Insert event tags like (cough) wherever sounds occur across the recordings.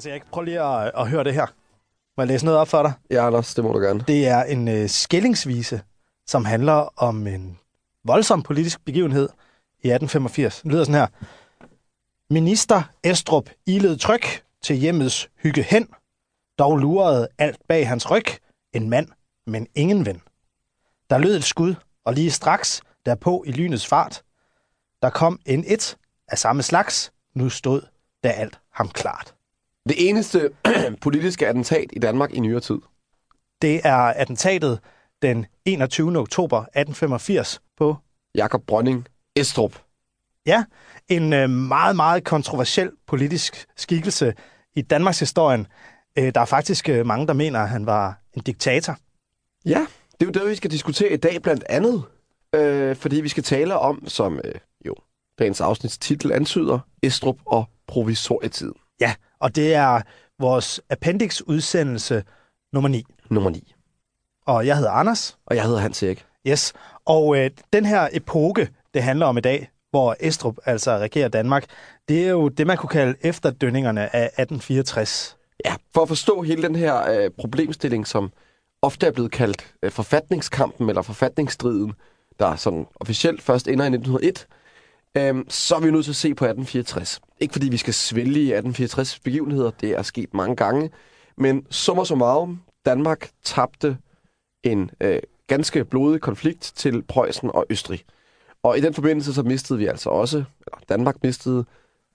Hans Erik, prøv lige at, at høre det her. Må jeg læse noget op for dig? Ja, Anders, det må du gerne. Det er en øh, skillingsvise, som handler om en voldsom politisk begivenhed i 1885. Det lyder sådan her. Minister Estrup ilede tryk til hjemmets hygge hen, dog lurede alt bag hans ryg, en mand, men ingen ven. Der lød et skud, og lige straks, derpå i lynets fart, der kom en et af samme slags, nu stod da alt ham klart. Det eneste (clears throat) politiske attentat i Danmark i nyere tid. Det er attentatet den 21. oktober 1885 på, Jakob Brønding Estrup. ja, en øh, meget, meget kontroversiel politisk skikkelse i Danmarks historien. Øh, der er faktisk øh, mange, der mener, at han var en diktator. Ja, det er jo det, vi skal diskutere i dag blandt andet. Øh, fordi vi skal tale om, som øh, jo dagens afsnits titel antyder, Estrup og provisorietiden. Ja, og det er vores appendix-udsendelse nummer 9. Nummer 9. Og jeg hedder Anders. Og jeg hedder Hans Erik. Yes. Og øh, den her epoke, det handler om i dag, hvor Estrup altså regerer Danmark, det er jo det, man kunne kalde efterdønningerne af 1864. Ja, for at forstå hele den her øh, problemstilling, som ofte er blevet kaldt øh, forfatningskampen eller forfatningsstriden, der sådan officielt først ender i 1901, øhm, så er vi nødt til at se på 1864. Ikke fordi vi skal svælge i 1864 begivenheder, det er sket mange gange, men summer som meget, Danmark tabte en øh, ganske blodig konflikt til Preussen og Østrig. Og i den forbindelse så mistede vi altså også, eller Danmark mistede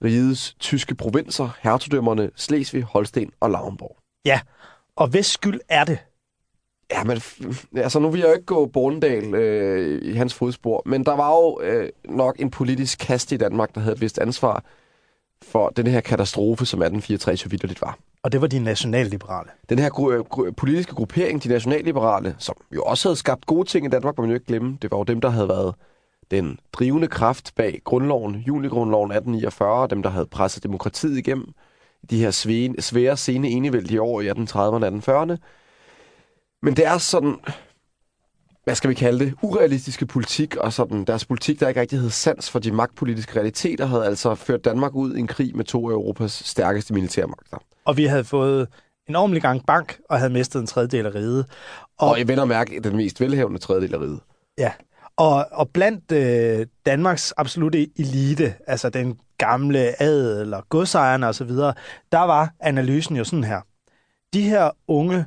rigets tyske provinser, hertugdømmerne Slesvig, Holsten og Lauenborg. Ja, og hvis skyld er det? Ja, men altså nu vil jeg jo ikke gå Bornedal øh, i hans fodspor, men der var jo øh, nok en politisk kast i Danmark, der havde et vist ansvar for den her katastrofe, som 1864 jo vidderligt var. Og det var de nationalliberale. Den her gru- gru- politiske gruppering, de nationalliberale, som jo også havde skabt gode ting i Danmark, må man jo ikke glemme. Det var jo dem, der havde været den drivende kraft bag grundloven, junigrundloven 1849, dem, der havde presset demokratiet igennem de her svære, svære sene enevældige år i 1830'erne og 1840'erne. Men det er sådan, hvad skal vi kalde det, urealistiske politik, og sådan deres politik, der ikke rigtig havde sans for de magtpolitiske realiteter, havde altså ført Danmark ud i en krig med to af Europas stærkeste militærmagter. Og vi havde fået en ordentlig gang bank og havde mistet en tredjedel af riget. Og, og jeg vender mærke den mest velhævende tredjedel af riget. Ja, og, og blandt øh, Danmarks absolute elite, altså den gamle adel og godsejerne osv., der var analysen jo sådan her. De her unge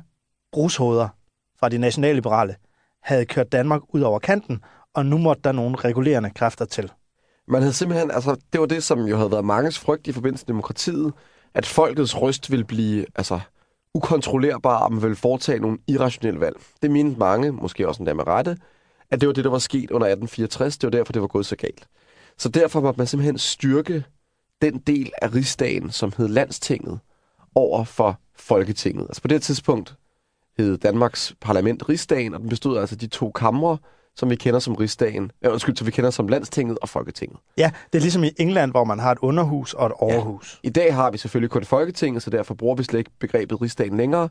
brushoveder fra de nationalliberale havde kørt Danmark ud over kanten, og nu måtte der nogle regulerende kræfter til. Man havde simpelthen, altså det var det, som jo havde været manges frygt i forbindelse med demokratiet, at folkets røst ville blive altså, ukontrollerbar, og man ville foretage nogle irrationelle valg. Det mente mange, måske også endda med rette, at det var det, der var sket under 1864. Det var derfor, det var gået så galt. Så derfor måtte man simpelthen styrke den del af rigsdagen, som hed landstinget, over for Folketinget. Altså på det tidspunkt hed Danmarks parlament rigsdagen, og den bestod altså af de to kamre, som vi kender som rigsdagen, øh, undskyld, som vi kender som landstinget og Folketinget. Ja, det er ligesom i England, hvor man har et underhus og et overhus. I dag har vi selvfølgelig kun Folketinget, så derfor bruger vi slet ikke begrebet rigsdagen længere.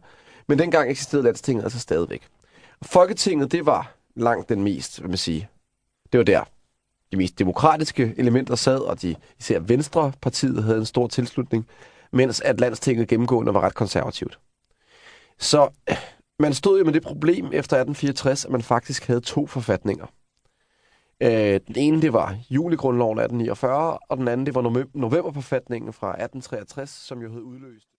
Men dengang eksisterede landstinget altså stadigvæk. Folketinget, det var langt den mest, hvad man sige, det var der de mest demokratiske elementer sad, og de, især Venstrepartiet havde en stor tilslutning, mens at landstinget gennemgående var ret konservativt. Så man stod jo med det problem efter 1864, at man faktisk havde to forfatninger. Øh, den ene, det var juligrundloven 1849, og den anden, det var novemberforfatningen fra 1863, som jo hed udløst